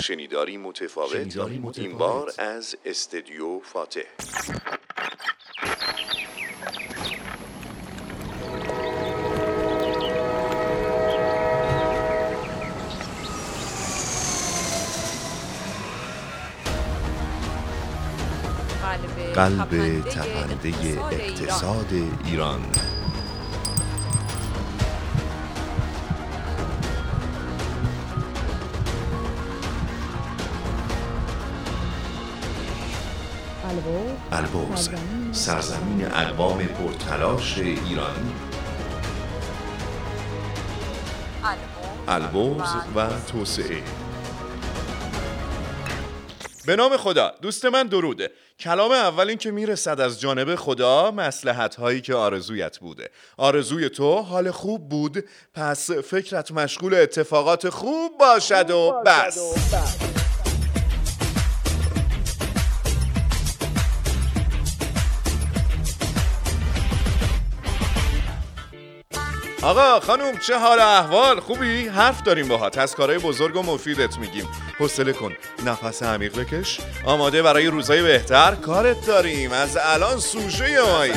شنیداری متفاوت. این بار از استدیو فاتح. قلب تپنده اقتصاد ایران. البرز سرزمین اقوام پرتلاش ایران البرز و توسعه. به نام خدا دوست من دروده. کلام اول این که می‌رسد از جانب خدا مسلحت هایی که آرزویت بوده. آرزوی تو حال خوب بود پس فکرت مشغول اتفاقات خوب باشد و بس. آقا خانم چه حال احوال؟ خوبی؟ حرف داریم باهات از کارهای بزرگ و مفیدت میگیم. حوصله کن. نفس عمیق بکش. آماده برای روزهای بهتر؟ کارت داریم. از الان سوژه مایی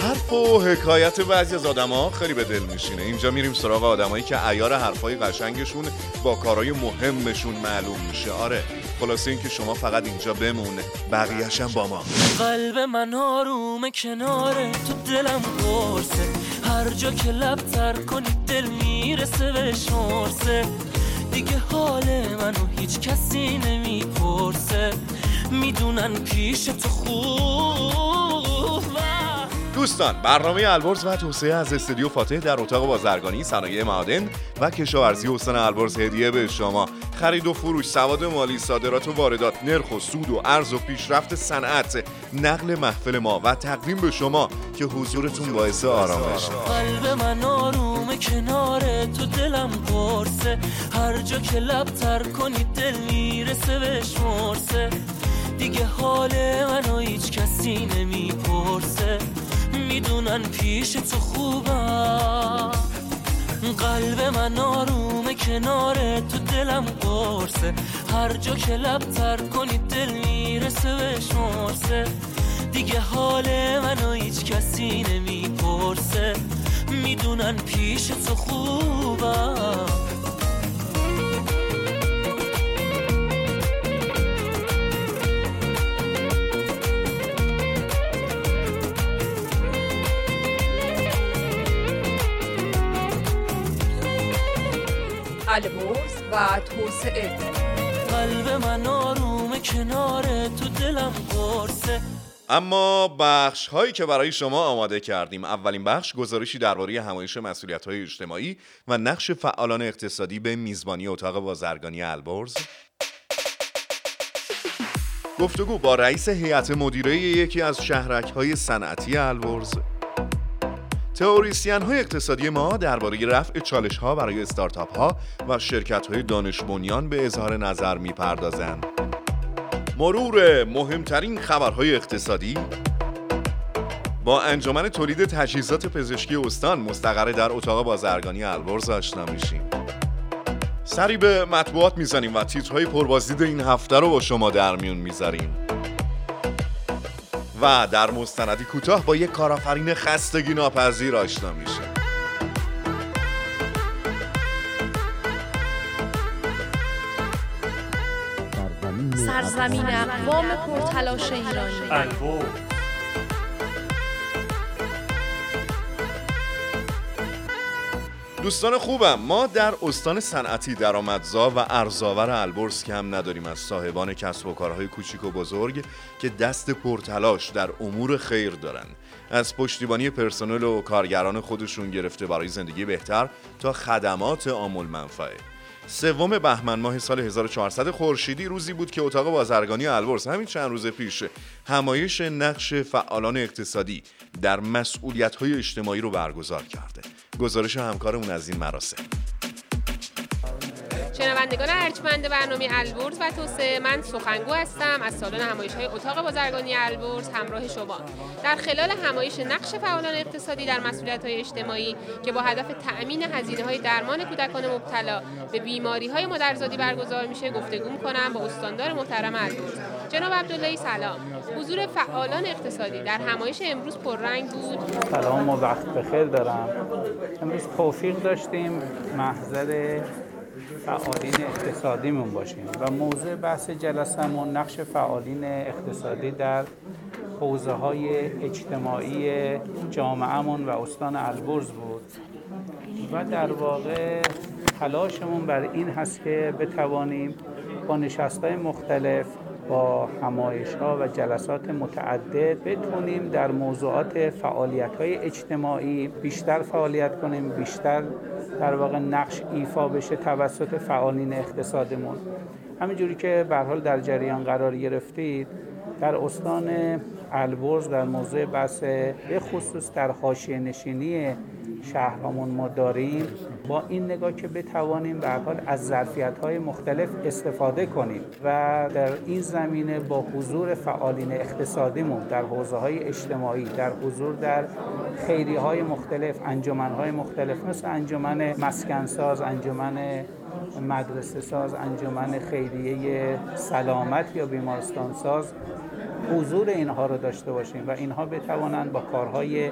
حرف و حکایت بعضی از آدما خیلی به دل میشینه. اینجا میریم سراغ آدمایی که ایار حرفای قشنگشون با کارهای مهمشون معلوم میشه. آره. خلاصه اینکه شما فقط اینجا بمونه. بقیهشم با ما. قلب من آروم کناره تو دلم قرصه. هر جا که لب تر کنی دل می‌رسه به شمرسه. دیگه حال منو هیچ کسی نمی‌پرسه. می‌دونن پیش تو خوب. دوستان برنامه البرز و توسعه از استودیو فاتح در اتاق بازرگانی صنایع معادن و کشاورزی حسن البرز. هدیه به شما. خرید و فروش سواد مالی صادرات و واردات نرخ و سود و ارز و پیشرفت صنعت نقل محفل ما و تقدیم به شما که حضورتون باعث آرامش. قلب من آروم کنار تو دلم قرصه هر جا که لب تر کنی دل می‌رسه به شمرسه دیگه حال منو هیچ کسی نمی‌پرسه. می‌دونن پیش تو خوبم قلب من آروم کنار تو دلم قرصه. هر جا که لب تر کنی دل می‌رسه به شمرسه دیگه حال منو هیچ کسی نمی‌پرسه. می‌دونن پیش تو خوبم و توسعه. قلب من آروم کنار تو دلم قرصه. اما بخش هایی که برای شما آماده کردیم اولین بخش گزارشی درباره همایش مسئولیت های اجتماعی و نقش فعالان اقتصادی به میزبانی اتاق بازرگانی البرز. گفتگو با رئیس هیئت مدیره یکی از شهرک های صنعتی البرز. تئوریسین های اقتصادی ما درباره رفع چالش ها برای استارتاپ ها و شرکت های دانش بنیان به اظهار نظر می‌پردازند. مرور مهمترین خبرهای اقتصادی با انجمن تولید تجهیزات پزشکی استان مستقره در اتاق بازرگانی البرز آشنا میشیم. سری به مطبوعات می‌زنیم و تیترهای پربازدید این هفته رو با شما در میون می‌ذاریم. و در مستندی کوتاه با یک کارآفرین خستگی ناپذیر آشنا میشه. سرزمین اقوام پرتلاش ایرانی. دوستان خوبم ما در استان صنعتی درآمدزا و ارزاور البرز کم نداریم از صاحبان کسب و کارهای کوچیک و بزرگ که دست پرتلاش در امور خیر دارن. از پشتیبانی پرسنل و کارگران خودشون گرفته برای زندگی بهتر تا خدمات آمول منفعه. سوم بهمن ماه سال 1400 خورشیدی روزی بود که اتاق بازرگانی البرز همین چند روز پیش همایش نقش فعالان اقتصادی در مسئولیت های اجتماعی رو برگزار کرده. گزارش همکارمون از این مراسم. شنوندگان ارجمند برنامه البرز و توسعه من سخنگو هستم. از سالن همایش های اتاق بازرگانی البرز همراه شما. در خلال همایش نقش فعالان اقتصادی در مسئولیت های اجتماعی که با هدف تأمین هزینه های درمان کودکان مبتلا به بیماری های مادرزادی برگزار میشه گفتگو کنم با استاندار محترم البرز. جناب عبداللهی سلام. حضور فعالان اقتصادی در همایش امروز پررنگ بود. سلام و وقت بخیر دارم. امروز توفیق داشتیم. محضر فعالین اقتصادیمون باشیم. و موضوع بحث جلسمون نقش فعالین اقتصادی در حوزه های اجتماعی جامعهمون و استان البرز بود. و در واقع تلاشمون بر این هست که بتوانیم با نشست های مختلف با همایش ها و جلسات متعدد بتونیم در موضوعات فعالیت های اجتماعی بیشتر فعالیت کنیم بیشتر در واقع نقش ایفا بشه توسط فعالین اقتصادمون. همینجوری که به حال در جریان قرار گرفتید در استان البرز در موضوع بحث به خصوص در حاشیه نشینی شهرامون ما داریم. با این نگاه که بتوانیم به حال از ظرفیت های مختلف استفاده کنیم و در این زمینه با حضور فعالین اقتصادیمون در حوزه های اجتماعی در حضور در خیری های مختلف انجمن های مختلف مثل انجمن مسکنساز انجمن مدرسه ساز انجمن خیریه سلامت یا بیمارستان ساز حضور اینها رو داشته باشیم و اینها بتوانند با کارهای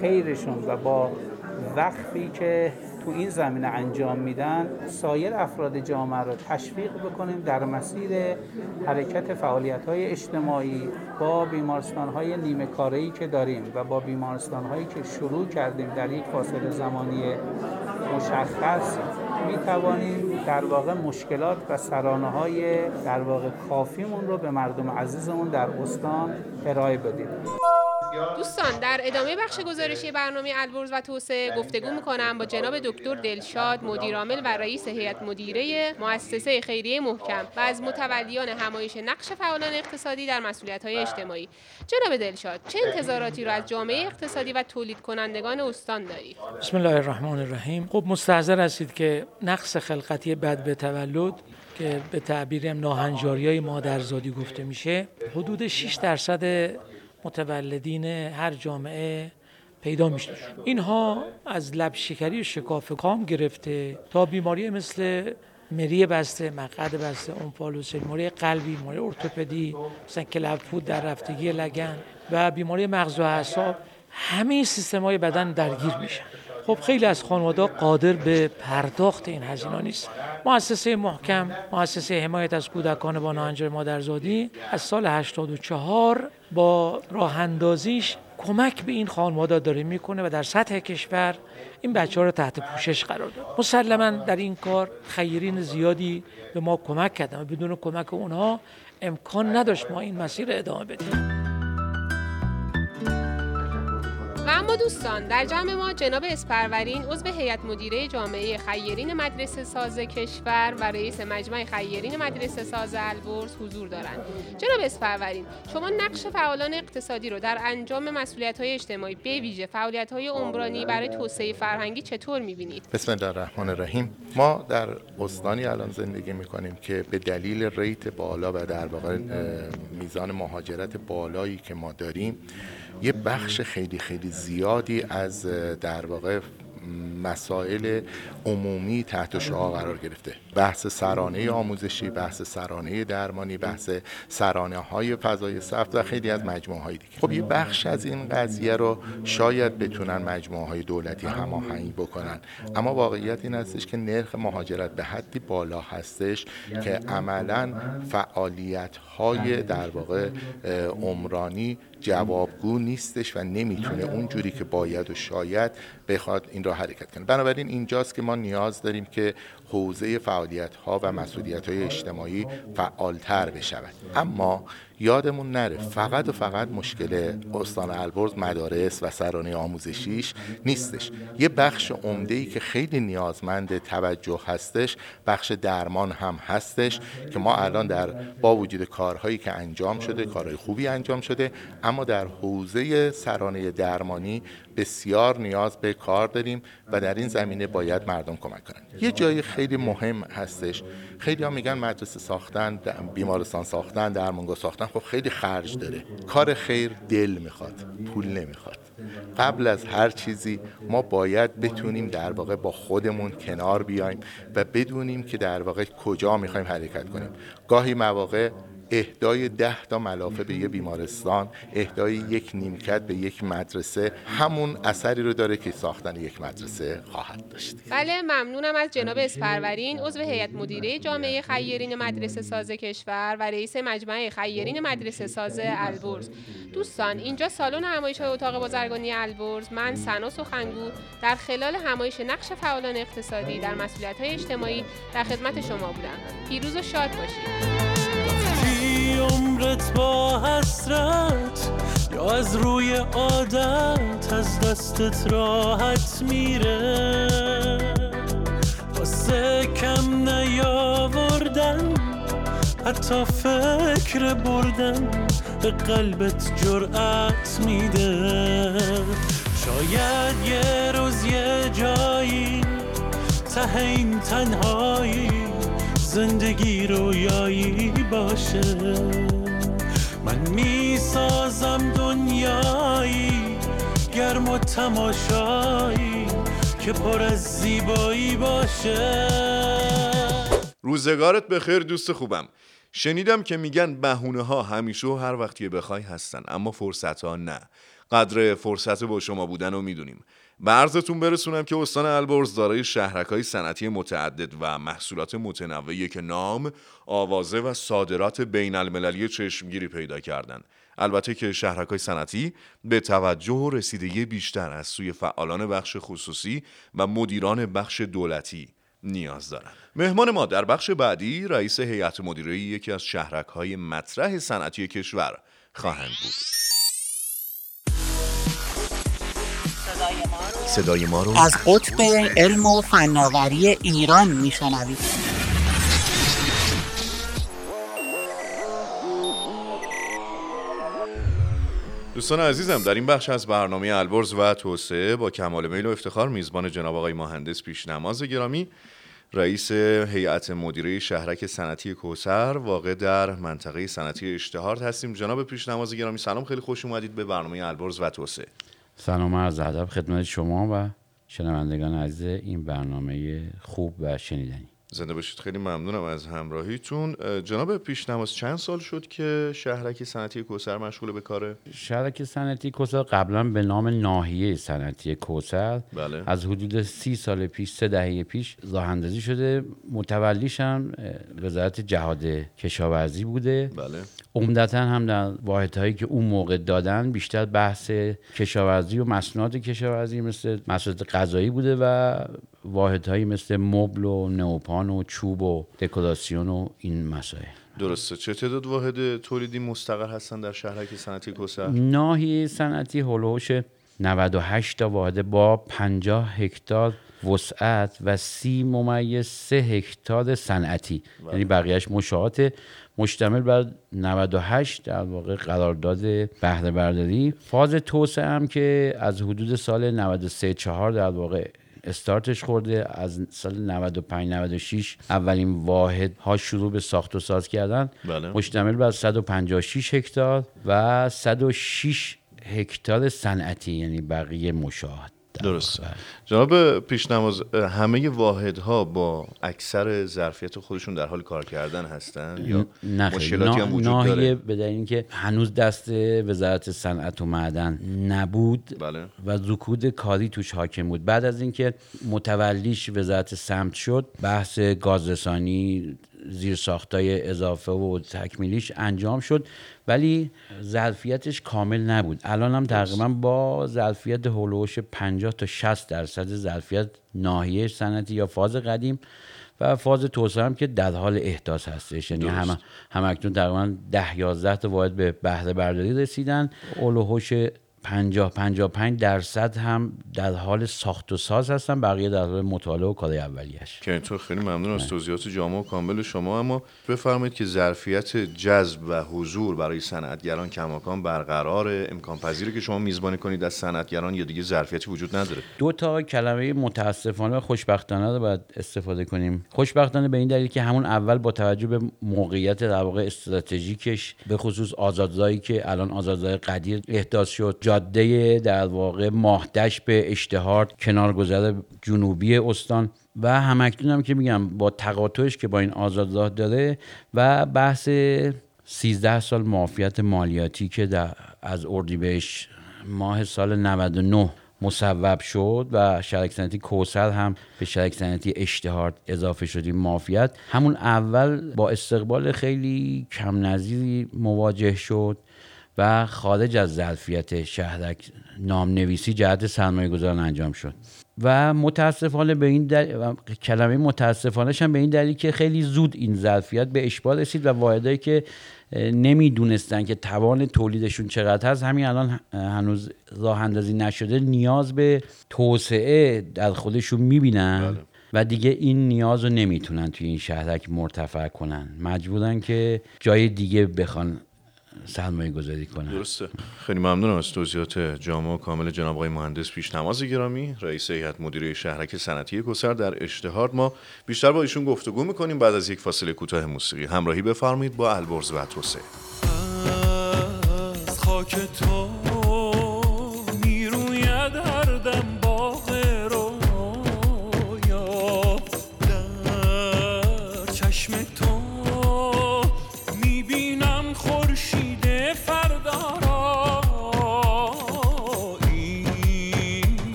خیرشون و با وقفی که تو این زمینه انجام میدن سایر افراد جامعه رو تشویق بکنیم در مسیر حرکت فعالیت های اجتماعی با بیمارستان های نیمه کاری که داریم و با بیمارستان هایی که شروع کردیم در یک فاصله زمانی مشخص می توانیم در واقع مشکلات و سرانه های در واقع کافیمون رو به مردم عزیزمون در استان ارائه بدیم. دوستان در ادامه بخش گزارشی برنامه البرز و توسعه گفتگو می‌کنم با جناب دکتر دلشاد مدیرعامل و رئیس هیئت مدیره مؤسسه خیریه محکم و از متولیان همایش نقش فعالان اقتصادی در مسئولیت های اجتماعی. جناب دلشاد چه انتظاراتی رو از جامعه اقتصادی و تولید کنندگان استان دارید؟ بسم الله الرحمن الرحیم. خب مستحضر هستید که نقص خلقتی بد به تولد که به تعبیر ناهنجاری های مادرزادی گفته میشه حدود 6 درصد متولدین هر جامعه پیدا میشه اینها از لب شکری و شکاف کام گرفته تا بیماری مثل مری بسته مقعد بسته اونفالوسل بیماری قلبی بیماری ارتوپدی مثلا کلب در رفتگی لگن و بیماری مغز و اعصاب همه سیستم های بدن درگیر میشن. خب خیلی از خانواده قادر به پرداخت این هزینه نیست. مؤسسه محکم مؤسسه حمایت از کودکان با ناهنجار مادرزادی از سال 84 با راه اندازیش کمک به این خانواده داره می‌کنه و در سطح کشور این بچه ها رو تحت پوشش قرار داد مسلما در این کار خیرین زیادی به ما کمک کردن و بدون کمک اونها امکان نداشت ما این مسیر ادامه بدیم. اما دوستان در جمع ما جناب اسپرورین عضو هیئت مدیره جامعه خیرین مدرسه ساز کشور و رئیس مجمع خیرین مدرسه ساز البرز حضور دارند. جناب اسپرورین شما نقش فعالان اقتصادی رو در انجام مسئولیت های اجتماعی به ویژه فعالیت های عمرانی برای توسعه فرهنگی چطور می‌بینید؟ بسم الله الرحمن الرحیم. ما در استانی الان زندگی می‌کنیم که به دلیل ریت بالا و در واقع میزان مهاجرت بالایی که ما داریم یه بخش خیلی خیلی زیادی از در واقع مسائل عمومی تحت شعا قرار گرفته. بحث سرانه آموزشی بحث سرانه درمانی بحث سرانه های فضای سفت و خیلی از مجموعه های دیگه. خب یه بخش از این قضیه رو شاید بتونن مجموعه های دولتی هماهنگ بکنن. اما واقعیت این هستش که نرخ مهاجرت به حدی بالا هستش که عملا فعالیت های در واقع عمرانی جوابگو نیستش و نمی‌تونه اونجوری که باید و شاید بخواد این را حرکت کنه. بنابراین اینجاست که ما نیاز داریم که حوزه فعالیت ها و مسئولیت های اجتماعی فعالتر بشود. اما یادمون نره فقط و فقط مشکل استان البرز مدارس و سرانه آموزشیش نیستش. یه بخش عمده ای که خیلی نیازمند توجه هستش بخش درمان هم هستش که ما الان در با وجود کارهایی که انجام شده کارهای خوبی انجام شده اما در حوزه سرانه درمانی بسیار نیاز به کار داریم و در این زمینه باید مردم کمک کنند. یه جای خیلی مهم هستش. خیلی ها میگن مدرسه ساختن بیمارستان ساختن درمانگاه ساختن خب خیلی خرج داره. کار خیر دل می‌خواد پول نمی‌خواد. قبل از هر چیزی ما باید بتونیم در واقع با خودمون کنار بیایم و بدونیم که در واقع کجا می‌خوایم حرکت کنیم. گاهی مواقع اهدای ده تا ملافه به یه بیمارستان اهدای یک نیمکت به یک مدرسه همون اثری رو داره که ساختن یک مدرسه خواهد داشت. بله ممنونم از جناب اسپرورین عضو هیئت مدیره جامعه خیرین مدرسه ساز کشور و رئیس مجمع خیرین مدرسه ساز البرز. دوستان اینجا سالن همایش اتاق بازرگانی البرز. من سنا سخنگو در خلال همایش نقش فعالان اقتصادی در مسئولیت های اجتماعی در خدمت شما بودم. پیروز و شاد باشید. عمرت با حسرت یا از روی عادت از دستت راحت میره. واسه کم نیاوردن حتی فکر بردن به قلبت جرأت میده. شاید یه روز یه جایی ته این تنهایی زندگی رویایی باشه. من می‌سازم دنیایی گرم و تماشایی که پر از زیبایی باشه. روزگارت به خیر دوست خوبم. شنیدم که میگن بهونه ها همیشه و هر وقتی بخوای هستن اما فرصت ها نه. قدر فرصت با شما بودن رو می‌دونیم. به عرضتون برسونم که استان البرز دارای شهرک های صنعتی متعدد و محصولات متنوعی که نام، آوازه و صادرات بین المللی چشمگیری پیدا کردند. البته که شهرک های صنعتی به توجه و رسیدگی بیشتر از سوی فعالان بخش خصوصی و مدیران بخش دولتی نیاز دارند. مهمان ما در بخش بعدی رئیس هیئت مدیره یکی از شهرک های مطرح صنعتی کشور خواهند بود. صدای ما رو از قطب علم و فناوری ایران میشنوید. دوستان عزیزم در این بخش از برنامه البرز و توسعه با کمال میل و افتخار میزبان جناب آقای مهندس پیشنماز گرامی رئیس هیئت مدیره شهرک صنعتی کوسر واقع در منطقه صنعتی اشتهارت هستیم. جناب پیشنماز گرامی سلام خیلی خوش اومدید به برنامه البرز و توسعه. سلام عرض ادب خدمت شما و شنوندگان عزیز این برنامه خوب و شنیدنی. زنده باشید. خیلی ممنونم از همراهیتون. جناب پیشنماز چند سال شد که شهرک صنعتی کوسر مشغول به کاره؟ شهرک صنعتی کوسر قبلا به نام ناحیه صنعتی کوسر بله. از حدود سی سال پیش سه دهه پیش راه اندازی شده. متولیش هم وزارت جهاد کشاورزی بوده. بله. عمدتا هم در واحدهایی که اون موقع دادن بیشتر بحث کشاورزی و مسنات کشاورزی مثل مسئولات غذایی بوده و واحدهایی مثل مبل و نوپان و چوب و دکوراسیون و این مسائل. درسته. چه تعداد واحد تولیدی مستقر هستن در شهرک صنعتی کوسر ناحیه صنعتی هولوش 98 تا واحد با 50 هکتار وسعت و سی ممیز سه هکتار صنعتی. بله. یعنی بقیهش مشاعات مشتمل بر 98 در واقع قرارداد بهره برداری. فاز توسعه هم که از حدود سال 93 4 در واقع استارتش خورده. از سال 95 96 اولین واحد ها شروع به ساخت و ساز کردن. بله. مشتمل بر 156 هکتار و 106 هکتار صنعتی یعنی بقیه مشاهد. درست جناب پیشنماز همه واحدها با اکثر ظرفیت خودشون در حال کار کردن هستن یا مشکلاتی هم وجود داره؟ به اینکه هنوز دست وزارت صنعت و معدن نبود بله. و رکود کاری توش حاکم بود. بعد از اینکه متولیش وزارت سمت شد بحث گازرسانی زیر ساختای اضافه و تکمیلیش انجام شد ولی ظرفیتش کامل نبود. الان هم تقریبا با ظرفیت هولوش 50 تا 60 درصد ظرفیت ناحیه صنعتی یا فاز قدیم و فاز توسعه هم که در حال احداث هستش. یعنی هم همکنون تقریبا ده یازده تا واحد به بهره برداری رسیدن. اولوهوش 50 55 درصد هم در حال ساخت و ساز هستن بقیه در حال مطالعه و کار اولیش که اینطور خیلی ممنون از توضیحات جامع و کامل شما. اما بفرمایید که ظرفیت جذب و حضور برای صنعتگران کماکان برقرار. امکان پذیره که شما میزبانی کنید از صنعتگران یا دیگه ظرفیتی وجود نداره. دو تا کلمه متاسفانه و خوشبختانه رو باید استفاده کنیم. خوشبختانه به این دلیل که همون اول با توجه به موقعیت در واقع استراتژیکش به خصوص آزادزایی که الان آزادزای قدیر احداث شد جاده در واقع ماهدش به اشتهار کنارگذر جنوبی استان و همکنون هم که میگم با تقاطعش که با این آزادراه داره و بحث 13 سال معافیت مالیاتی که در از اردیبهشت ماه سال 99 مصوب شد و شرک صنعتی کوسر هم به شرک صنعتی اشتهار اضافه شدیم معافیت. همون اول با استقبال خیلی کم نظیری مواجه شد. و خارج از ظرفیت شهرک نام نویسی جهت سرمایه گذاران انجام شد. و متاسفانه به این دل... کلمه متاسفانه هم به این دلیل که خیلی زود این ظرفیت به اشباه رسید و واحدهایی که نمی‌دونستن که توان تولیدشون چقدر هست. همین الان هنوز راه اندازی نشده نیاز به توسعه در خودشون می‌بینن. بله. و دیگه این نیاز رو نمی‌تونن توی این شهرک مرتفع کنن. مجبورن که جای دیگه بخوان سرمایه گذاری کنن. درسته. خیلی ممنونم از توضیحات جامع و کامل جناب آقای مهندس پیش نماز گرامی. رئیس هیئت مدیره شهرک صنعتی کوسر در اشتهار ما بیشتر با ایشون گفتگو می‌کنیم بعد از یک فاصله کوتاه موسیقی. همراهی بفرمایید با البرز و توسعه خاک تو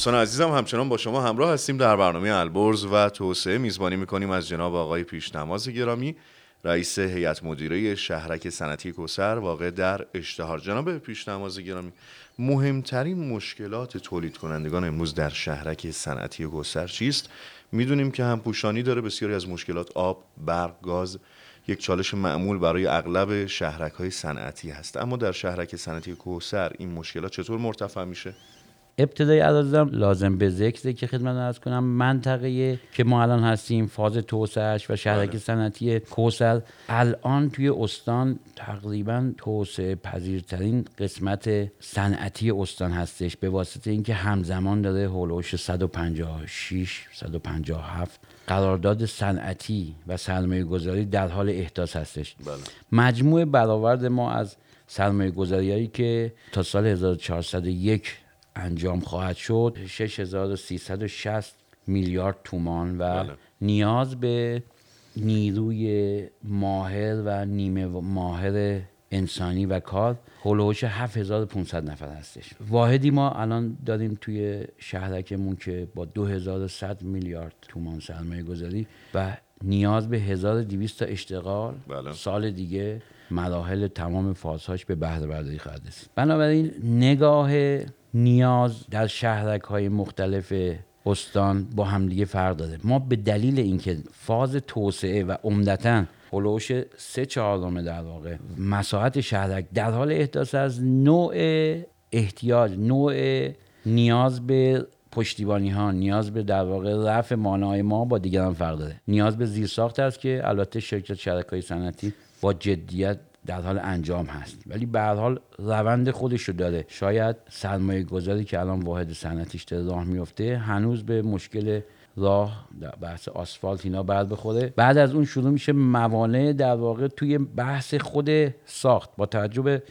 دوستان عزیزم همچنان با شما همراه هستیم در برنامه البرز و توسعه. میزبانی می‌کنیم از جناب آقای پیشنماز گرامی رئیس هیئت مدیره شهرک صنعتی کوسر واقع در اشتهار. جناب پیشنماز گرامی مهمترین مشکلات تولید کنندگان امروز در شهرک صنعتی کوسر چیست؟ می‌دونیم که هم پوشانی داره بسیاری از مشکلات آب برق گاز یک چالش معمول برای اغلب شهرک های صنعتی هست. اما در شهرک صنعتی کوسر این مشکلات چطور مرتفع میشه؟ ابتدای عرضم لازم به ذکر که خدمت ارز کنم منطقه که ما الان هستیم فاز توسعهش و شهرک بله. صنعتی کوسر الان توی استان تقریبا توسعه پذیرترین قسمت صنعتی استان هستش به واسطه اینکه همزمان داره هولوش 156 157 قرارداد صنعتی و سرمایه گذاری در حال احداث هستش بله. مجموع برآورد ما از سرمایه گذاری که تا سال 1401 انجام خواهد شد 6360 میلیارد تومان و بله. نیاز به نیروی ماهر و نیمه ماهر انسانی و کار هلوش 7500 نفر هستش واحدی ما الان داریم توی شهرکمون که با 2100 میلیارد تومان سرمایه گذاری و نیاز به 1200 تا اشتغال بله. سال دیگه مراحل تمام فازهاش به بهره برداری خواهد رسید بنابراین نگاه نیاز در شهرک های مختلف استان با همدیگه فرق داره. ما به دلیل اینکه فاز توسعه و عمدتا هلوش سه چهارم در واقع مساحت شهرک در حال احداث از نوع احتیاج نوع نیاز به پشتیبانی ها نیاز به در واقع رفع مانای ما با دیگران فرق داره. نیاز به زیرساخت است که البته شرکت های صنعتی با جدیت در حال انجام هست. ولی به حال روند خودش رو داره. شاید سرمایه گذاری که الان واحد صنعتیش داره راه میفته هنوز به مشکل راه در بحث آسفالت اینا بر بخوره. بعد از اون شروع میشه موانع در واقع توی بحث خود ساخت. با توجه به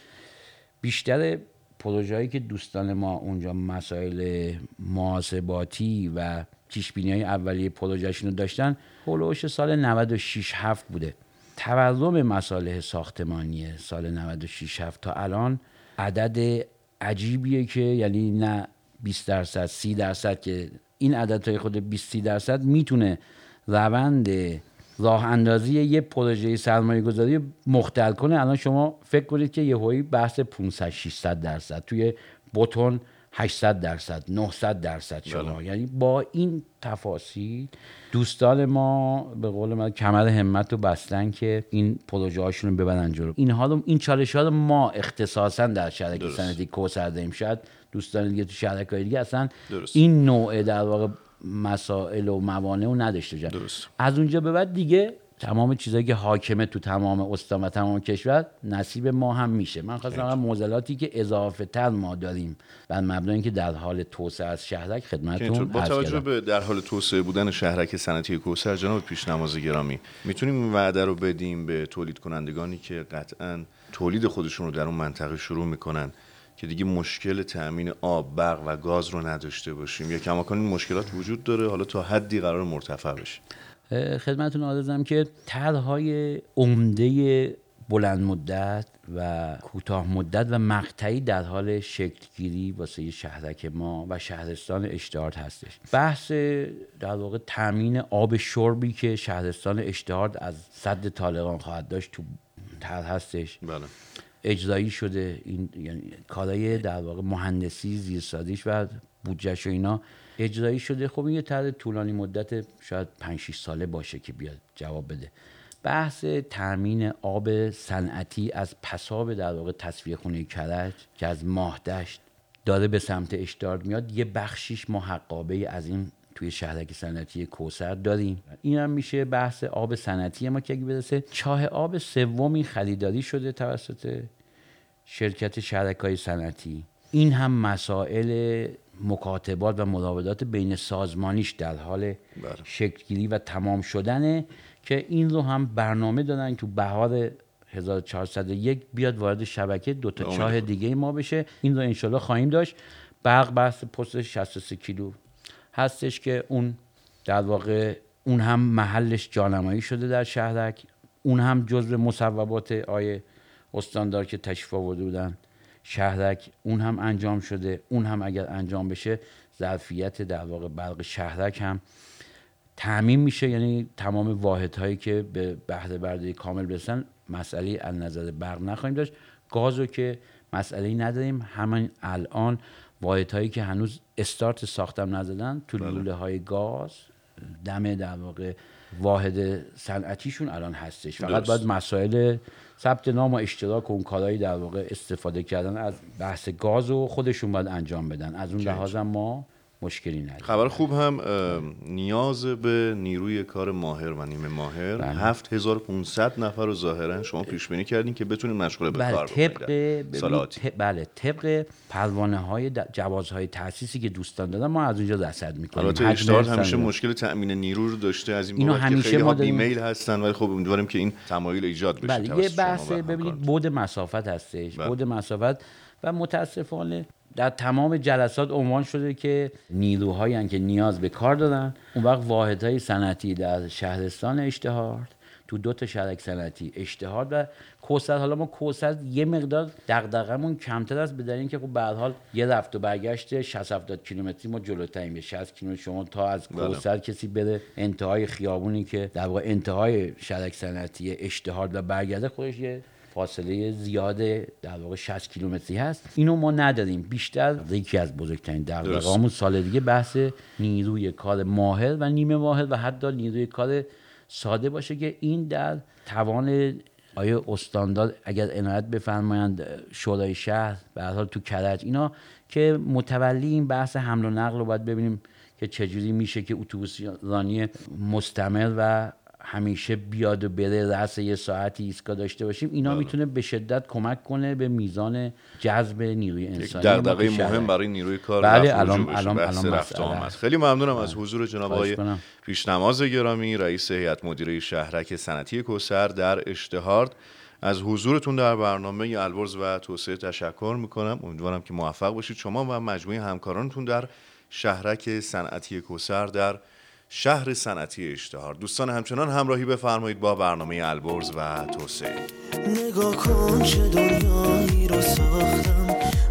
بیشتر پروژه‌ای که دوستان ما اونجا مسائل محاسباتی و پیشبینی های اولیه پروژهشون رو داشتن هلوش سال 96 7 بوده. تورم مصالح ساختمانی سال 96 7 تا الان عدد عجیبیه که یعنی نه 20 درصد 30 درصد که این عددهای خود 20 درصد می‌تونه روند راه اندازی یه پروژه سرمایه گذاری مختل کنه. الان شما فکر کنید که یه بحث 500 600 درصد توی بوتون 800 درصد 900 درصد شما بله. یعنی با این تفاصیل دوستان ما به قول من کمر همت رو بستن که این پروژه هاشون رو ببرن جلو اینها رو این چالش ها رو ما اختصاصا در شرکت سندی کوسر داریم شاید دوستان دیگه تو شرکت دیگه اصلا درست. این نوع در واقع مسائل و موانع رو نداشته درست. از اونجا به بعد دیگه تمام چیزایی که حاکمه تو تمام استان و تمام کشور نصیب ما هم میشه. من خواستم موزلاتی که اضافه تر ما داریم و مبنای که در حال توسعه از شهرک خدمتتون با توجه به در حال توسعه بودن شهرک صنعتی کوسر جناب پیش نماز گرامی می‌تونیم این وعده رو بدیم به تولید کنندگانی که قطعا تولید خودشون رو در اون منطقه شروع می‌کنن که دیگه مشکل تأمین آب، برق و گاز رو نداشته باشیم. یا کماکان این مشکلات وجود داره. حالا تا حدی قرار مرتفع بشه. خدمتتون آرزم که طرحهای عمده بلند مدت و کوتاه مدت و مقطعی در حال شکلگیری واسه شهرک ما و شهرستان اشتهارد هستش. بحث در واقع تامین آب شربی که شهرستان اشتهارد از صد طالقان خواهد داشت تو طرح هستش. بله. اجرایی شده این یعنی کارای در واقع مهندسی زیرسازیش و بودجهش و اینا. اجرایی شده. خب این یه طرح طولانی مدت شاید 5 6 ساله باشه که بیاد جواب بده. بحث تامین آب صنعتی از پساب در واقع تصفیه خونه کرج که از ماهدشت داره به سمت اشتارد میاد یه بخشیش ما حقابه از این توی شهرک صنعتی کوسر داریم. این هم میشه بحث آب صنعتی. ما که اگه برسه چاه آب سومی خریداری شده توسط شرکت شهرک های صنعتی. این هم مسائل مکاتبات و مراودات بین سازمانیش در حال بله. شکلگیری و تمام شدنه که این رو هم برنامه دادن تو بهار 1401 بیاد وارد شبکه دو تا چاه دیگه ما بشه. این رو انشالله خواهیم داشت. برق بحث پست 63 کیلو هستش که اون در واقع اون هم محلش جانمایی شده در شهرک. اون هم جزء مصوبات آیه استاندار که تشریف آورده بودن. شهرک اون هم انجام شده اون هم اگر انجام بشه ظرفیت در واقع برق شهرک هم تعمین میشه. یعنی تمام واحد هایی که به بهره برداری کامل برسن مسئله از نظر برق نخواهیم داشت. گازو که مسئله نداریم همین الان واحد هایی که هنوز استارت ساختم نزدن تو بله. لوله های گاز دم در واقع واحد صنعتیشون الان هستش. فقط باید مسائل ثبت نام و اشتراک و اون کارهایی در واقع استفاده کردن از بحث گاز و خودشون باید انجام بدن. از اون لحاظ ما مشکلی نداره. خبر خوب هم نیاز به نیروی کار ماهر و نیمه ماهر. بله. 7500 نفر رو ظاهرا شما پیش بینی کردین که بتونید مشغول به بله، کار طبق بله طبق پروانه های جوازهای تاسیسی که دوستان دادن ما از اونجا رصد می‌کنیم. البته اشتهار همیشه مشکل تامین نیرو رو داشته از این بابت همیشه خیلی ما بیمیل هستن ولی خب امیدواریم که این تمایل ایجاد بشه بله یه بحث ببینید بود مسافت هستش بله. بود مسافت و متاسفانه در تمام جلسات عنوان شده که نیروهایی که نیاز به کار دارن اون وقت واحدهای صنعتی در شهرستان اشتهارد تو دو تا شهرک صنعتی اشتهار و کوسر حالا ما کوسر یه مقدار دغدغمون کمتر است به دلیل اینکه خب به حال یه رفت و برگشت 60 70 کیلومتری ما جلوتریم به 60 کیلومتر شما تا از بله. کوسر کسی بره انتهای خیابونی که در واقع انتهای شهرک صنعتی اشتهار و برگرده خودش یه فاصله زیاد در واقع 60 کیلومتری هست. اینو ما نداریم. بیشتر یکی از بزرگترین دغدغه‌هامون سال دیگه بحث نیروی کار ماهر و نیمه ماهر و حتی نیروی کار ساده باشه که این در توان آیا استاندار اگر عنایت بفرمایند شورای شهر به حال تو کرج اینا که متولی این بحث حمل و نقل رو باید ببینیم که چجوری میشه که اتوبوس رانی مستمر و همیشه بیاد و بره رأس یه ساعتی ایستگاه داشته باشیم اینا بله. می‌تونه به شدت کمک کنه به میزان جذب نیروی انسانی. دغدغه مهم برای نیروی کار بله الان الان الان خیلی ممنونم از بله. حضور جناب آقای پیشنماز گرامی رئیس هیئت مدیره شهرک صنعتی کوسر در اشتهارد. از حضورتون در برنامه البرز و توسعه تشکر می‌کنم. امیدوارم که موفق باشید. شما و مجموعه همکارانتون در شهرک صنعتی کوسر در شهر صنعتی اشتهار. دوستان همچنان همراهی بفرمایید با برنامه البرز و توسعه. نگاه کن چه دنیایی رو ساختم.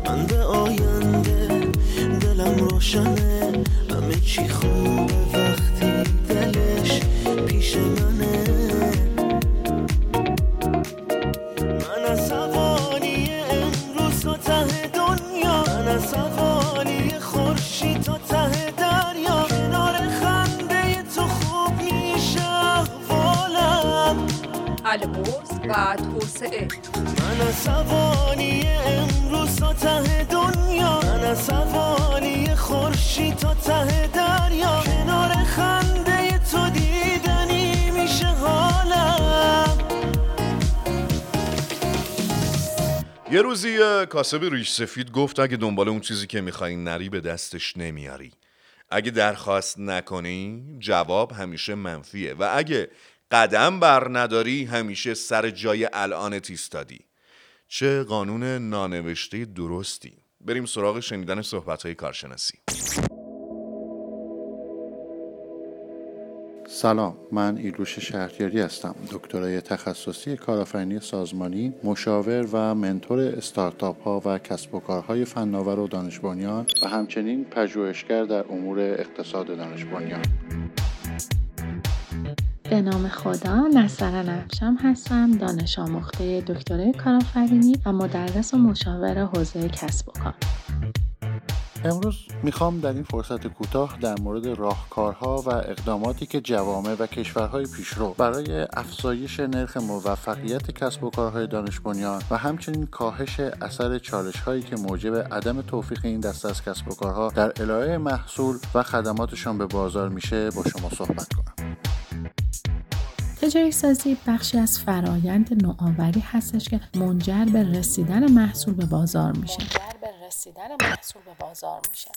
من به آینده دلم روشنه. همه چی خوبه وقتی دلش پیش منه. و توسعه. من از حوالی امروز تا ته دنیا. من از حوالی خورشید تا ته دریا. کنار خنده تو دیدنی میشه حالم. یه روزی کاسب ریش سفید گفت اگه دنبال اون چیزی که می‌خوای نری به دستش نمیاری. اگه درخواست نکنی جواب همیشه منفیه. و اگه قدم بر نداری همیشه سر جای الانت ایستادی. چه قانون نانوشته درستی. بریم سراغ شنیدن صحبت کارشناسی. سلام من ایلوش شهریاری هستم. دکترای تخصصی کارآفرینی سازمانی مشاور و منتور استارتاپ ها و کسب و کارهای فناور و دانش بنیان و همچنین پژوهشگر در امور اقتصاد دانش بنیان به نام خدا نصر نفشم هستم دانش آموخته دکترای کارآفرینی و مدرس و مشاور حوزه کسب و کار امروز می‌خوام در این فرصت کوتاه در مورد راهکارها و اقداماتی که جوامع و کشورهای پیشرو برای افزایش نرخ موفقیت کسب و کارهای دانش بنیان و همچنین کاهش اثر چالش هایی که موجب عدم توفیق این دسته از کسب و کارها در ارائه محصول و خدماتشان به بازار میشه با شما صحبت کنم. تجاری سازی بخشی از فرایند نوآوری هستش که منجر به رسیدن محصول به بازار میشه. رسیدن محصول به بازار میشه.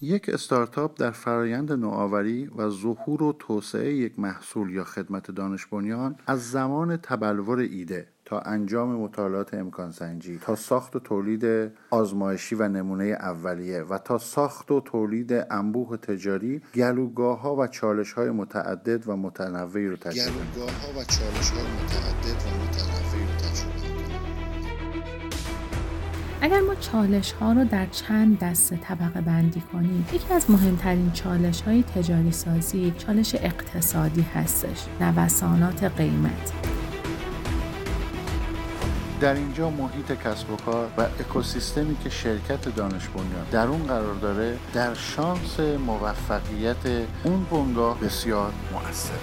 یک استارتاپ در فرایند نوآوری و ظهور و توسعه یک محصول یا خدمت دانش بنیان از زمان تبلور ایده تا انجام مطالعات امکان سنجی تا ساخت و تولید آزمایشی و نمونه اولیه و تا ساخت و تولید انبوه تجاری گلوگاه ها و چالش های متعدد و متنوعی رو تجربه گلوگاه ها و چالش های متعدد و متنوعی رو تجربه اگر ما چالش ها رو در چند دسته طبقه بندی کنیم یکی از مهمترین چالش های تجاری سازی چالش اقتصادی هستش نوسانات قیمت. در اینجا محیط کسب و کار و اکوسیستمی که شرکت دانش بنیان در اون قرار داره در شانس موفقیت اون بنگاه بسیار مؤثره.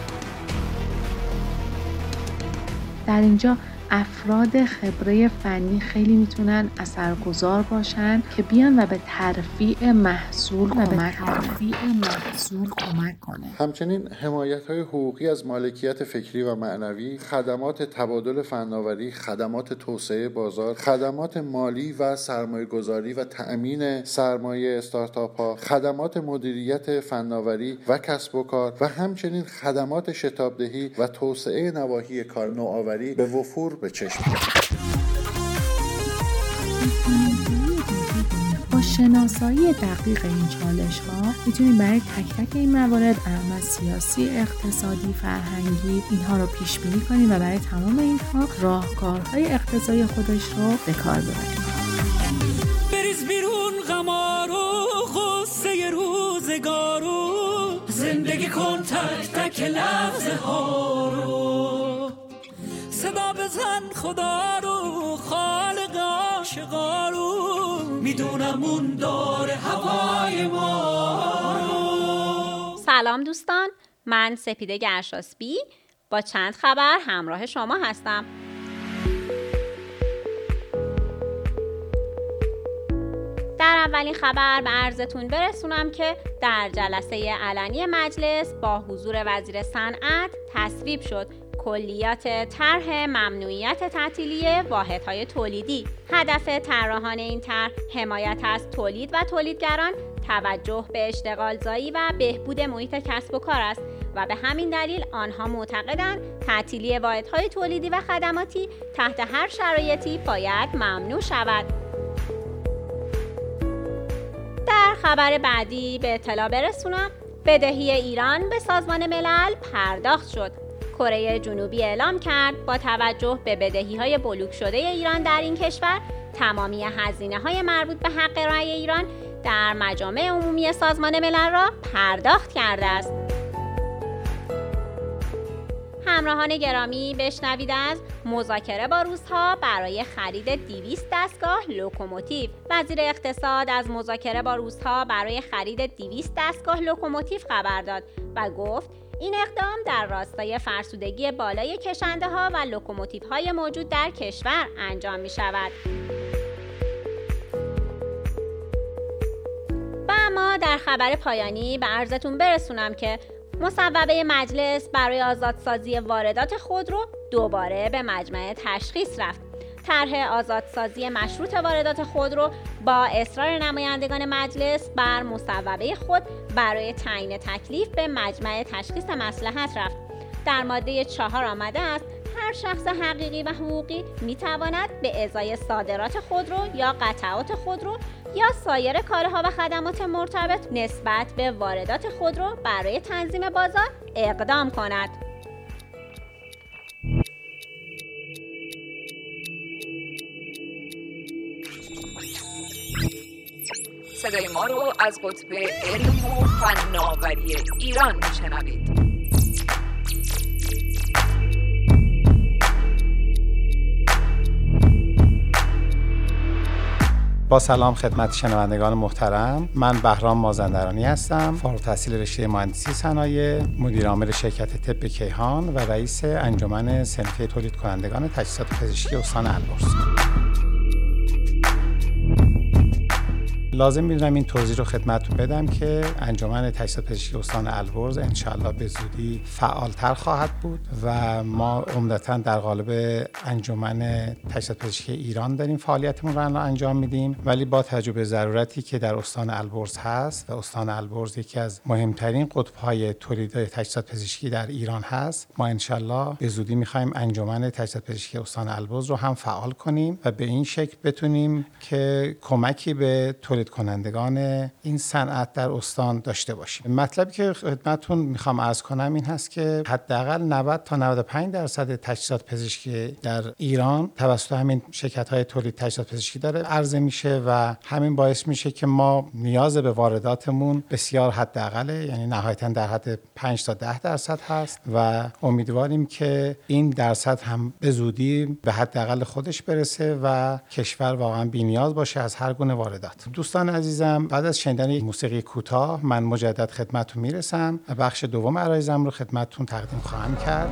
در اینجا افراد خبره فنی خیلی می‌تونن اثرگذار باشن که بیان و به ترفیع محصول و به ترفیع محصول کمک کنه. همچنین حمایت های حقوقی از مالکیت فکری و معنوی خدمات تبادل فناوری خدمات توسعه بازار خدمات مالی و سرمایه گذاری و تأمین سرمایه استارتاپ ها خدمات مدیریت فناوری و کسب و کار و همچنین خدمات شتابدهی و توسعه نواحی کار نوآوری به وفور به چشم با شناسایی دقیق این چالش ها می‌تونیم برای تک تک این موارد اهم سیاسی اقتصادی فرهنگی اینها رو پیش بینی کنیم و برای تمام اینها راهکارهای اقتصادی خودش رو به کار ببریم. بریز بیرون غمارو غصه روزگارو زندگی کن تک تک لحظه ها رو. بزن خدا رو خالق عاشقا رو. می‌دونم اون داره هوای ما. رو سلام دوستان من سپیده گرشاسبی با چند خبر همراه شما هستم. در اولین خبر به عرضتون برسونم که در جلسه علنی مجلس با حضور وزیر صنعت تصویب شد. کلیات طرح ممنوعیت تعطیلی واحدهای تولیدی. هدف طراحان این طرح حمایت از تولید و تولیدگران توجه به اشتغال زایی و بهبود محیط کسب و کار است و به همین دلیل آنها معتقدند تعطیلی واحدهای تولیدی و خدماتی تحت هر شرایطی باید ممنوع شود. در خبر بعدی به اطلاع برسونم بدهی ایران به سازمان ملل پرداخت شد. کره جنوبی اعلام کرد با توجه به بدهی های بلوک شده ایران در این کشور تمامی هزینه های مربوط به حق رای ایران در مجامع عمومی سازمان ملل را پرداخت کرده است. همراهان گرامی بشنوید از مذاکره با روسها برای خرید 200 دستگاه لوکوموتیو. وزیر اقتصاد از مذاکره با روسها برای خرید 200 دستگاه لوکوموتیو خبر داد و گفت این اقدام در راستای فرسودگی بالای کشنده ها و لوکوموتیو های موجود در کشور انجام می شود. و اما در خبر پایانی به عرضتون برسونم که مصوبه مجلس برای آزادسازی واردات خودرو دوباره به مجمع تشخیص رفت. طرح آزادسازی مشروط واردات خودرو با اصرار نمایندگان مجلس بر مصوبه خود برای تعیین تکلیف به مجمع تشخیص مسلحت رفت. در ماده چهار آمده است هر شخص حقیقی و حقوقی می تواند به ازای صادرات خودرو یا قطعات خودرو یا سایر کارها و خدمات مرتبط نسبت به واردات خودرو برای تنظیم بازار اقدام کند. صدای ما رو از قطب علم و فناوری ایران میشنوید. با سلام خدمت شنوندگان محترم. من بهرام مازندرانی هستم فارغ تحصیل رشته مهندسی صنایع مدیر عامل شرکت طب کیهان و رئیس انجمن صنفی تولید کنندگان تجهیزات پزشکی استان البرز. لازم می‌دونم این توضیح رو خدمتتون بدم که انجمن تجهیزات پزشکی استان البرز انشالله به زودی فعالتر خواهد بود و ما عمدتا در قالب انجمن تجهیزات پزشکی ایران داریم فعالیتمون رو انجام میدیم. ولی با تجربه ضرورتی که در استان البرز هست و استان البرز یکی از مهمترین قطبهای تولید تجهیزات پزشکی در ایران هست ما انشالله به زودی می‌خوایم انجمن تجهیزات پزشکی استان البرز رو هم فعال کنیم و به این شکل بتونیم که کمکی به تولید کنندگان این صنعت در استان داشته باشیم مطلبی که خدمتتون می‌خوام عرض کنم این هست که حداقل 90 تا 95 درصد تجهیزات پزشکی در ایران توسط همین شرکت های تولید تجهیزات پزشکی داره عرضه میشه و همین باعث میشه که ما نیاز به وارداتمون بسیار حداقله یعنی نهایتا در حد 5 تا 10 درصد هست و امیدواریم که این درصد هم به زودی به حداقل خودش برسه و کشور واقعا بی‌نیاز باشه از هر گونه واردات. دوستان عزیزم بعد از شنیدن یک موسیقی کوتاه من مجدد خدمتتون می‌رسم و بخش دوم عرایزم رو خدمتتون تقدیم خواهم کرد.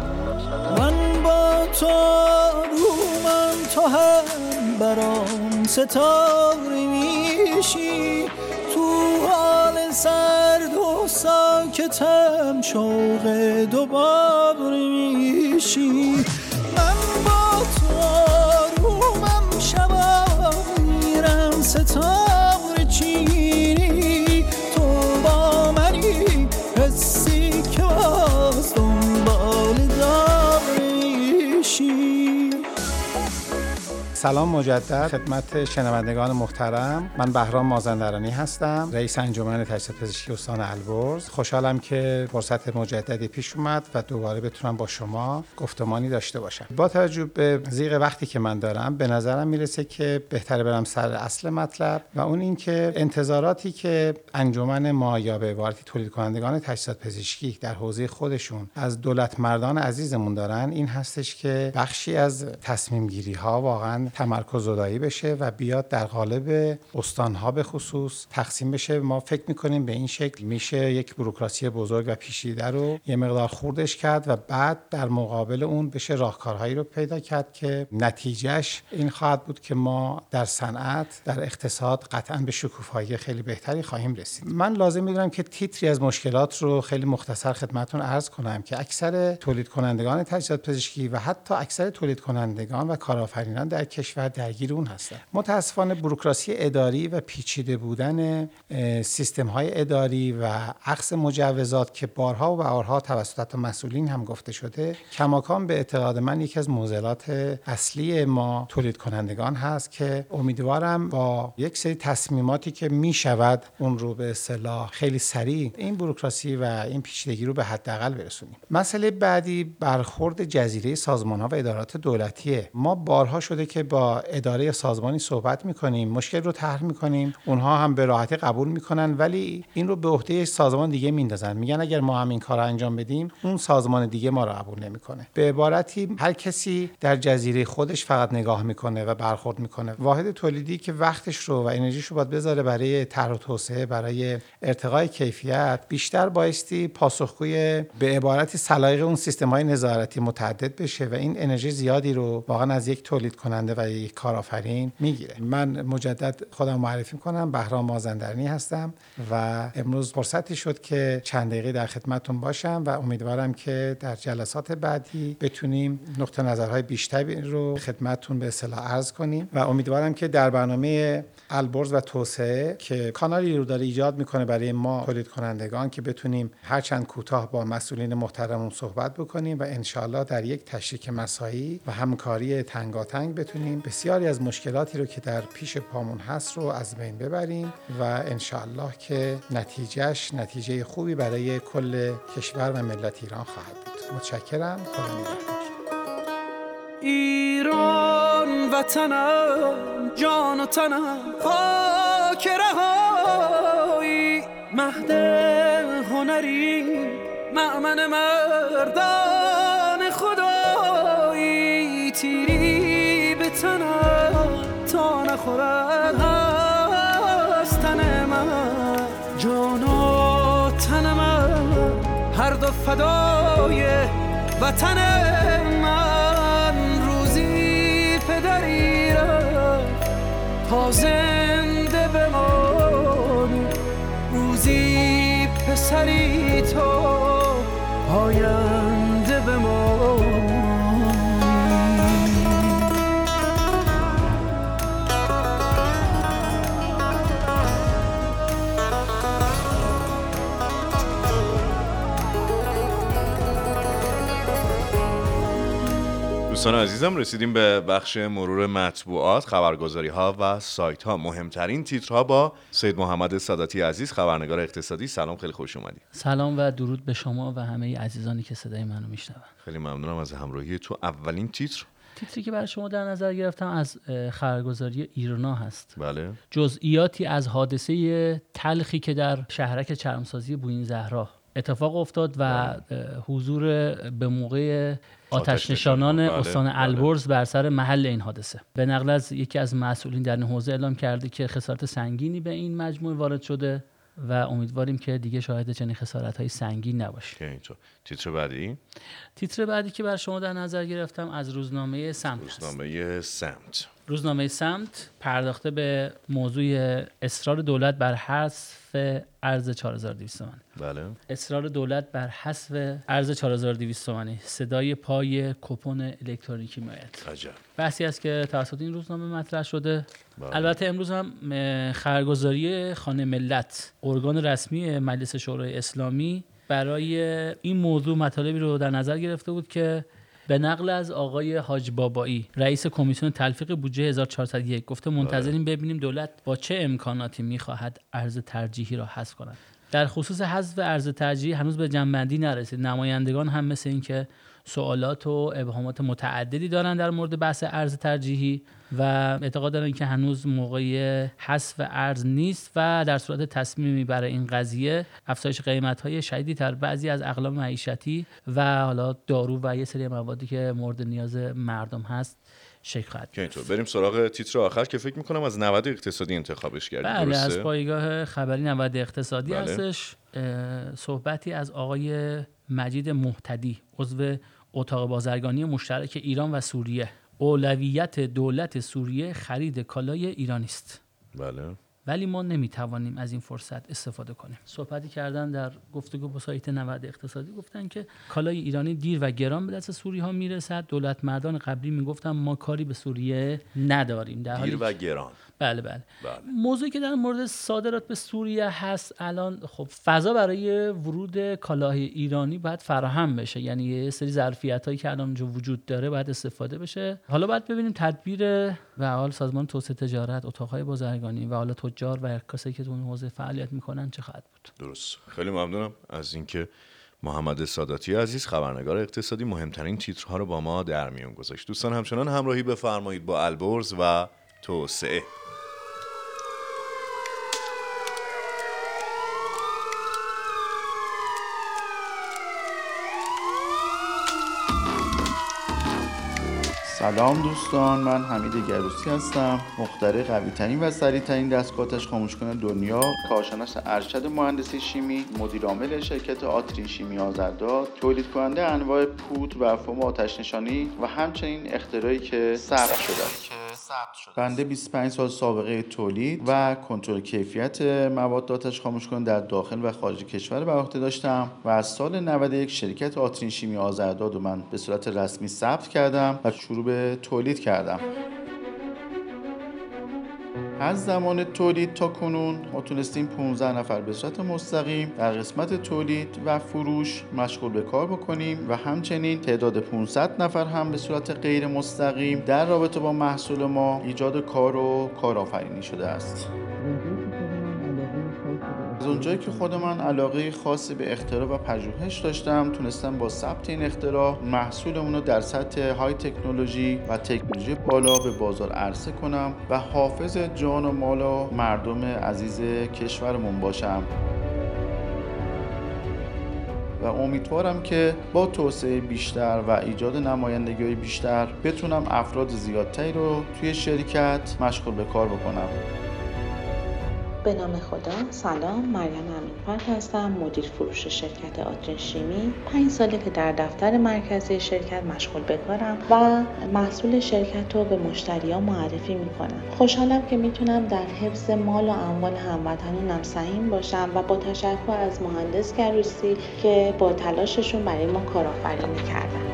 من با تو من تو هم برام ستاره میشی. تو حال سرد و ساکتم شوق دوباره میشی. من با سلام مجدد. خدمت شنوندگان محترم. من بهرام مازندرانی هستم رئیس انجمن تجهیزات پزشکی استان البرز. خوشحالم که فرصت مجددی پیش اومد و دوباره بتونم با شما گفتمانی داشته باشم. با توجه به زیغ وقتی که من دارم به نظرم می‌رسه که بهتره برم سر اصل مطلب و اون اینکه انتظاراتی که انجمن ما یا به عبارتی تولید کنندگان تجهیزات پزشکی در حوزه خودشون از دولت مردان عزیزمون دارن این هستش که بخشی از تصمیم گیری ها واقعا تمرکز زدایی بشه و بیاد در قالب استانها به خصوص تقسیم بشه. ما فکر می‌کنیم به این شکل میشه یک بروکراسی بزرگ و پیچیده رو یه مقدار خوردش کرد و بعد در مقابل اون بشه راهکارهایی رو پیدا کرد که نتیجهش این خواهد بود که ما در صنعت در اقتصاد قطعا به شکوفایی خیلی بهتری خواهیم رسید. من لازم می‌دونم که تیتری از مشکلات رو خیلی مختصر خدمتتون عرض کنم که اکثر تولید کنندگان تجهیزات پزشکی و حتی اکثر تولید کنندگان و کارآفرینان در کشور درگیر اون هستن. متاسفانه بروکراسی اداری و پیچیده بودن سیستم های اداری و عقص مجوزات که بارها و بارها توسط مسئولین هم گفته شده کماکان به اعتقاد من یکی از معضلات اصلی ما تولید کنندگان هست که امیدوارم با یک سری تصمیماتی که می شود اون رو به اصطلاح خیلی سریع این بروکراسی و این پیچیدگی رو به حداقل برسونیم. مسئله بعدی برخورد جزیره سازمان ها و ادارات دولتیه. ما بارها شده که با اداره سازمانی صحبت می‌کنیم مشکل رو طرح می‌کنیم اونها هم به راحتی قبول می‌کنن ولی این رو به عهده سازمان دیگه میندازن. میگن اگر ما هم این کار رو انجام بدیم اون سازمان دیگه ما رو قبول نمی‌کنه. به عبارتی هر کسی در جزیره خودش فقط نگاه می‌کنه و برخورد می‌کنه. واحد تولیدی که وقتش رو و انرژیش رو باید بذاره برای طرح و توسعه برای ارتقای کیفیت بیشتر بایستی پاسخگوی به عبارتی صلاحیق اون سیستم های نظارتی متعدد بشه و این انرژی زیادی رو واقعا از یک تولید کننده و یک کارآفرین می‌گیره. من مجدد خودم معرفی کنم بهرام مازندرانی هستم و امروز فرصتی شد که چند دقیقه در خدمتتون باشم و امیدوارم که در جلسات بعدی بتونیم نقطه نظرهای بیشتری رو خدمتتون به اصطلاح عرض کنیم و امیدوارم که در برنامه البرز و توسعه که کانالی رو داره ایجاد می‌کنه برای ما تولید کنندگان که بتونیم هرچند کوتاه با مسئولین محترمون صحبت بکنیم و انشالله در یک تشریک مسایی و همکاری تنگاتنگ بتونیم. بسیاری از مشکلاتی رو که در پیش پامون هست رو از بین ببریم و انشالله که نتیجهش نتیجه خوبی برای کل کشور و ملت ایران خواهد بود. متشکرم. خدا نگهدار. ایران وطنم جان و تنم خاک رهایی مهد هنری معمن مردان خدایی. تیری به تنم تا نخورد هست تن من جان و تن من. هر دو فدای وطن زنده بمانی. روزی پسری تو آینده بمانی. دوستان عزیزم رسیدیم به بخش مرور مطبوعات خبرگزاری ها و سایت ها مهمترین تیترها با سید محمد ساداتی عزیز خبرنگار اقتصادی. سلام خیلی خوش اومدید سلام و درود به شما و همه عزیزانی که صدای منو میشنون. خیلی ممنونم از همراهی تو. اولین تیتر؟ تیتری که برای شما در نظر گرفتم از خبرگزاری ایرنا هست. بله. جزئیاتی از حادثه تلخی که در شهرک چرمسازی بوین زهرا اتفاق افتاد و حضور به موقع آتش نشانان بله، استان بله. البرز بر سر محل این حادثه. به نقل از یکی از مسئولین در این حوزه اعلام کرده که خسارت سنگینی به این مجموعه وارد شده. و امیدواریم که دیگه شاهد چنین خسارت های سنگین نباشیم. که اینطور. تیتر بعدی؟ تیتر بعدی که بر شما در نظر گرفتم از روزنامه سمت هست. روزنامه سمت. روزنامه سمت پرداخته به موضوع اصرار دولت بر حذف ارز 4200 تومانی بله. اصرار دولت بر حذف ارز 4200 تومانی صدای پای کپون الکترونیکی میآید. عجب. بحثی است که توسط این روزنامه مطرح شده. بله. البته امروز هم اه، خبرگزاری خانه ملت ارگان رسمی مجلس شورای اسلامی برای این موضوع مطالبی رو در نظر گرفته بود که به نقل از آقای حاج بابایی رئیس کمیسیون تلفیق بودجه 1401 گفته منتظریم ببینیم دولت با چه امکاناتی می‌خواهد ارز ترجیحی را حذف کند. در خصوص حذف ارز ترجیحی هنوز به جنبندی نرسید. نمایندگان هم مثل اینکه سوالات و ابهامات متعددی دارن در مورد بحث ارز ترجیحی و اعتقاد دارن که هنوز موقع حذف ارز نیست و در صورت تصمیمی برای این قضیه افزایش قیمت های شدیدی در بعضی از اقلام معیشتی و حالا دارو و یه سری موادی که مورد نیاز مردم هست شکل خواهد که اینطور. بریم سراغ تیتر آخر که فکر می‌کنم از نود اقتصادی انتخابش کردیم بله درسته؟ از پایگاه خبری نود اقتصادی بله. هستش. صحبتی از آقای مجید محتدی عضو اتاق بازرگانی مشترک ایران و سوریه. اولویت دولت سوریه خرید کالای ایرانی است. بله. ولی ما نمی‌توانیم از این فرصت استفاده کنیم. صحبتی کردن در گفتگو با سایت 90 اقتصادی گفتن که کالای ایرانی دیر و گران به دست سوری ها می‌رسد. دولت مردان قبلی می‌گفتن ما کاری به سوریه نداریم. در حالی دیر و گران. بله بله. بله. موضوعی که در مورد صادرات به سوریه هست الان خب فضا برای ورود کالاهای ایرانی باید فراهم بشه. یعنی یه سری ظرفیت هایی که الان اونجا وجود داره باید استفاده بشه. حالا باید ببینیم تدبیر و حال سازمان توسعه تجارت اتاقهای بازرگانی و حالا تجار و کسایی که تو اون حوزه فعالیت می‌کنن چه خواهد بود؟ درست. خیلی ممنونم از اینکه محمد ساداتی عزیز خبرنگار اقتصادی مهمترین تیترها رو با ما در میون گذاشت. دوستان همچنان همراهی بفرمایید با البرز و توسعه. سلام دوستان من حمید گروسی هستم. مخترع قوی ترین و سریع ترین دستگاه آتش خاموش کنه دنیا. کارشناس ارشد مهندسی شیمی مدیر عامل شرکت آترین شیمی آزرداد تولید کننده انواع پودر و فوم آتش نشانی و همچنین اختراعی که ثبت شده است. بنده 25 سال سابقه تولید و کنترل کیفیت مواد آتش خاموش کننده در داخل و خارج کشور بر عهده داشتم و از سال 91 شرکت آترین شیمی آزرداد و من به صورت رسمی ثبت کردم و شروع به تولید کردم. از زمان تولید تا کنون ما تونستیم 15 نفر به صورت مستقیم در قسمت تولید و فروش مشغول به کار بکنیم و همچنین تعداد 500 نفر هم به صورت غیر مستقیم در رابطه با محصول ما ایجاد کار و کارآفرینی شده است. از اونجایی که خود من علاقه خاصی به اختراع و پژوهش داشتم تونستم با ثبت این اختراع محصولمون رو در سطح های تکنولوژی و تکنولوژی بالا به بازار عرضه کنم و حافظ جان و مال و مردم عزیز کشورمون باشم. و امیدوارم که با توسعه بیشتر و ایجاد نمایندگی بیشتر بتونم افراد زیادتری رو توی شرکت مشغول به کار بکنم. به نام خدا سلام. مریم امینفر هستم مدیر فروش شرکت آترین شیمی پنج ساله که در دفتر مرکزی شرکت مشغول به کارم و محصول شرکت رو به مشتریان معرفی می‌کنم. خوشحالم که می‌تونم در حفظ مال و اموال هموطنانم سهیم باشم و با تشکر از مهندس گروسی که با تلاششون برای ما کارآفرینی کردن.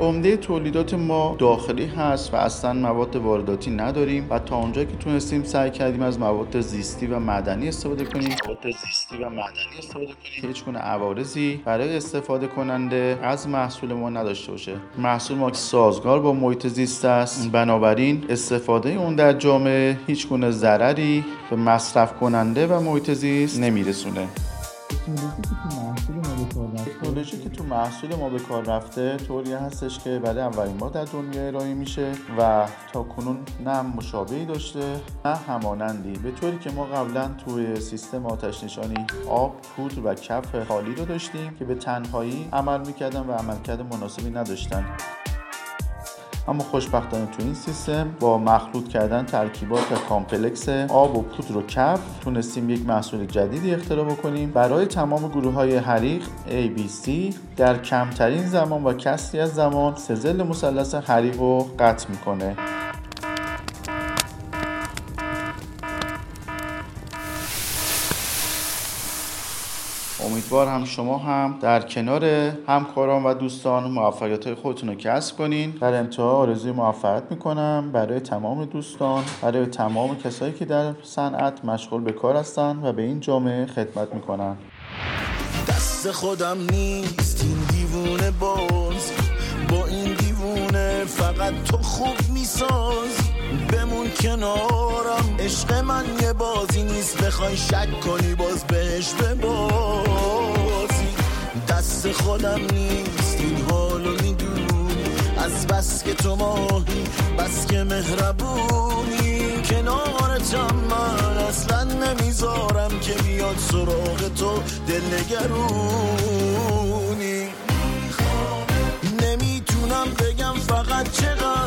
عمده تولیدات ما داخلی هست و اصلا مواد وارداتی نداریم و تا اونجا که تونستیم سعی کردیم از مواد زیستی و معدنی استفاده کنیم. مواد زیستی و معدنی استفاده کنیم. که هیچ گونه عوارضی برای استفاده کننده از محصول ما نداشته باشه. محصول ما سازگار با محیط زیست است. بنابراین استفاده اون در جامعه هیچ گونه ضرری به مصرف کننده و محیط زیست نمیرسونه. تکنولوژی که تو محصول ما به کار رفته طوری هستش که برای اولین بار در دنیا ارائه میشه و تا کنون نه مشابهی داشته نه همانندی. به طوری که ما قبلا توی سیستم آتش نشانی آب پودر و کف خالی رو داشتیم که به تنهایی عمل می‌کردن و عملکرد مناسبی نداشتن. اما خوشبختانه تو این سیستم با مخلوط کردن ترکیبات complex آب و پودر و کف تونستیم یک محصول جدیدی اختراع بکنیم. برای تمام گروه های حریق ABC در کمترین زمان و کسری از زمان سزل مثلث حریق رو قطع می‌کنه. امیدوارم شما هم در کنار همکاران و دوستان موفقیت های خودتون رو کسب کنین. در انتها آرزوی موفقیت می‌کنم برای تمام دوستان برای تمام کسایی که در صنعت مشغول به کار هستن و به این جامعه خدمت می‌کنن. دست خودم نیست این دیوونه باز. با این دیوونه فقط تو خوب میساز. کنارم. عشق من یه بازی نیست بخوای شک کنی باز بهش ببازی. دست خودم نیست این حالو می‌دونی. از بس که تو ماهی بس که مهربونی. کنارتم من اصلا نمی‌ذارم که بیاد سراغ تو دل نگرونی. نمی‌تونم بگم فقط چقدر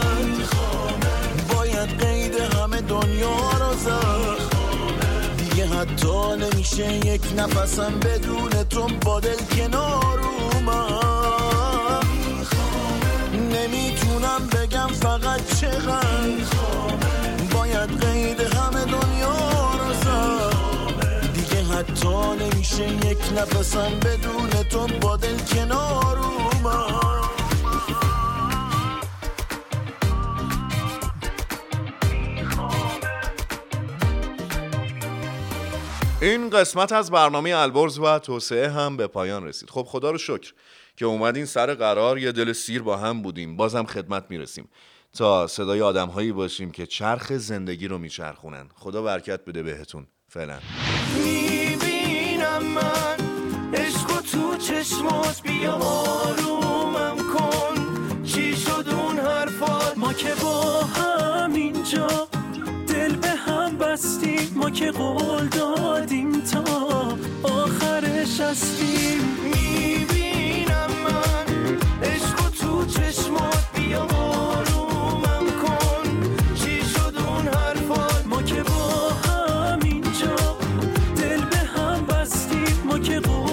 نمیشه یک نفسم بدون تو با دل کنار نمی‌تونم بگم فقط چقدر باید قید همه دنیا رو دیگه حتی نمیشه یک نفسم بدون تو با دل کنار اومد. این قسمت از برنامه البرز و توسعه هم به پایان رسید. خب خدا رو شکر که اومدین سر قرار یه دل سیر با هم بودیم. بازم خدمت می‌رسیم. تا صدای آدم هایی باشیم که چرخ زندگی رو میچرخونن. خدا برکت بده بهتون. فعلا. می‌بینم من. عشق تو چشمات بیا آرومم کن. چی شد اون حرفات؟ ما که با هم بستیم ما که قول دادیم تا آخرش هستیم. می‌بینم من عشق تو چشمات بیا آرومم کن. چی شد اون حرفات؟ ما که با هم اینجا دل به هم بستیم. ما که قول